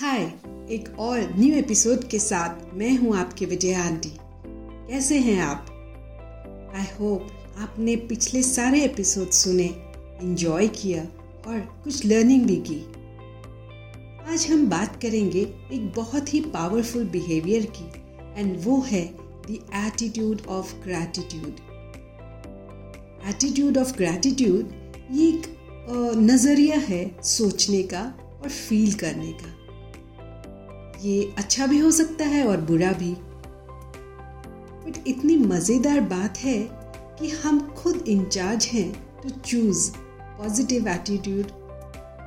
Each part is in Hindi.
हाय, एक और न्यू एपिसोड के साथ मैं हूँ आपके विजय आंटी। कैसे हैं आप? आई होप आपने पिछले सारे एपिसोड सुने एंजॉय किया और कुछ लर्निंग भी की। आज हम बात करेंगे एक बहुत ही पावरफुल बिहेवियर की एंड वो है the attitude of gratitude attitude of gratitude ये एक नज़रिया है सोचने का और फील करने का। ये अच्छा भी हो सकता है और बुरा भी बट इतनी मज़ेदार बात है कि हम खुद इंचार्ज हैं टू चूज़ पॉजिटिव एटीट्यूड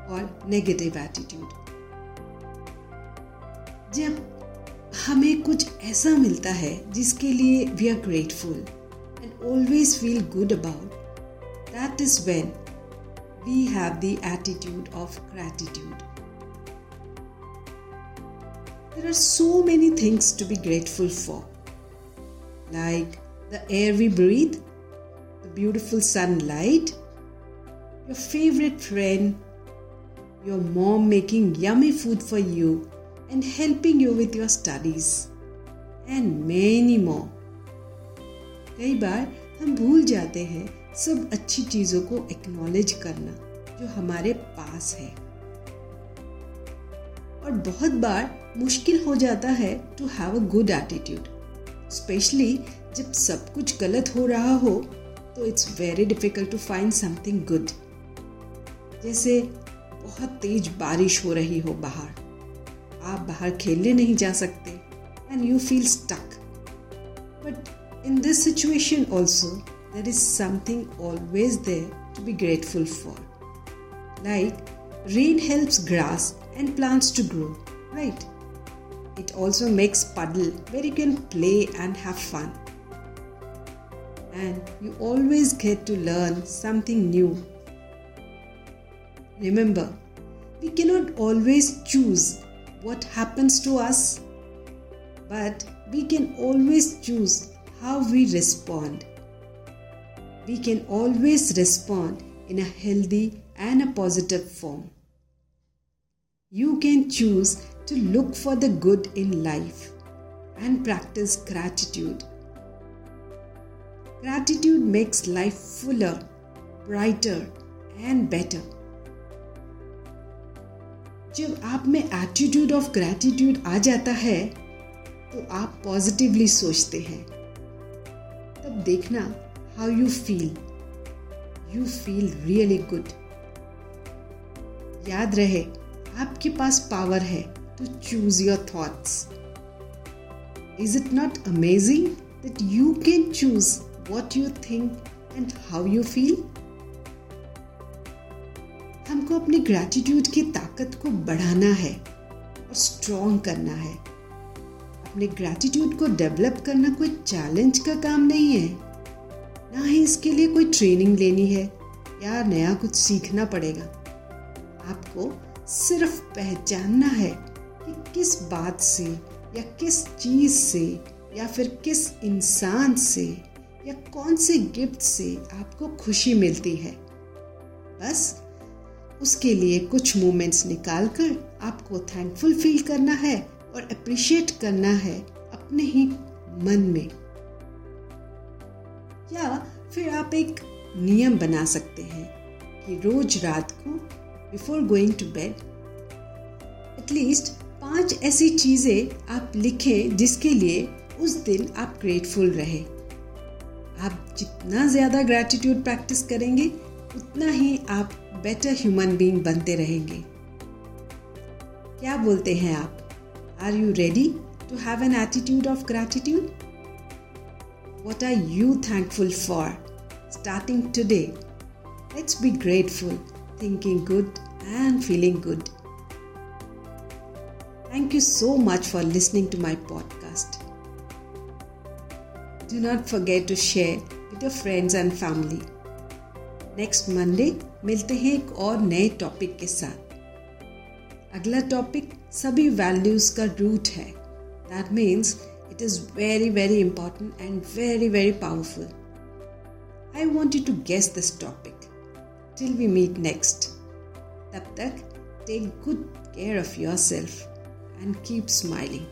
और नेगेटिव एटीट्यूड जब हमें कुछ ऐसा मिलता है जिसके लिए we are grateful and always feel good about that is when we have the attitude of gratitude. There are so many things to be grateful for, like the air we breathe, the beautiful sunlight, your favorite friend, your mom making yummy food for you and helping you with your studies, and many more. कई बार हम भूल जाते हैं सब अच्छी चीज़ों को एक्नॉलेज करना जो हमारे पास है और बहुत बार मुश्किल हो जाता है to have a good attitude specially जब सब कुछ गलत हो रहा हो तो it's very difficult to find something good जैसे बहुत तेज बारिश हो रही हो बाहर, आप बाहर खेलने नहीं जा सकते and you feel stuck but in this situation also there is something always there to be grateful for like rain helps grass and plants to grow, right? It also makes puddle where you can play and have fun. And you always get to learn something new. Remember, we cannot always choose what happens to us, but we can always choose how we respond we can always respond in a healthy and a positive form. You can choose to look for the good in life and practice gratitude. Gratitude makes life fuller, brighter, and better. जब आप में एटीट्यूड ऑफ़ ग्रैटिट्यूड आ जाता है तो आप पॉजिटिवली सोचते हैं तब देखना how you feel. You feel really good. याद रहे आपके पास पावर है to choose your thoughts is it not amazing that you can choose what you think and how you feel हमको अपनी ग्रैटिट्यूड की ताकत को बढ़ाना है और स्ट्रॉन्ग करना है। अपने ग्रैटिट्यूड को डेवलप करना कोई चैलेंज का काम नहीं है। ना ही इसके लिए कोई ट्रेनिंग लेनी है या नया कुछ सीखना पड़ेगा। आपको सिर्फ़ पहचानना है कि किस बात से या किस चीज़ से या फिर किस इंसान से या कौन से गिफ्ट से आपको खुशी मिलती है। बस उसके लिए कुछ मोमेंट्स निकाल कर आपको थैंकफुल फील करना है और अप्रिशिएट करना है अपने ही मन में। या फिर आप एक नियम बना सकते हैं कि रोज रात को before going to bed at least पाँच ऐसी चीज़ें आप लिखें जिसके लिए उस दिन आप ग्रेटफुल रहे। आप जितना ज़्यादा ग्रैटिट्यूड प्रैक्टिस करेंगे उतना ही आप बेटर ह्यूमन बीइंग बनते रहेंगे। क्या बोलते हैं आप? Are you ready to have an attitude of gratitude what are you thankful for starting today, let's be grateful, thinking good and feeling good. Thank you so much for listening to my podcast. Do not forget to share with your friends and family. Next Monday मिलते हैं एक और नए टॉपिक के साथ अगला टॉपिक सभी वैल्यूज का रूट है that means It is very, very important and very, very powerful. I want you to guess this topic. Till we meet next. Tab tak, take good care of yourself. and keep smiling.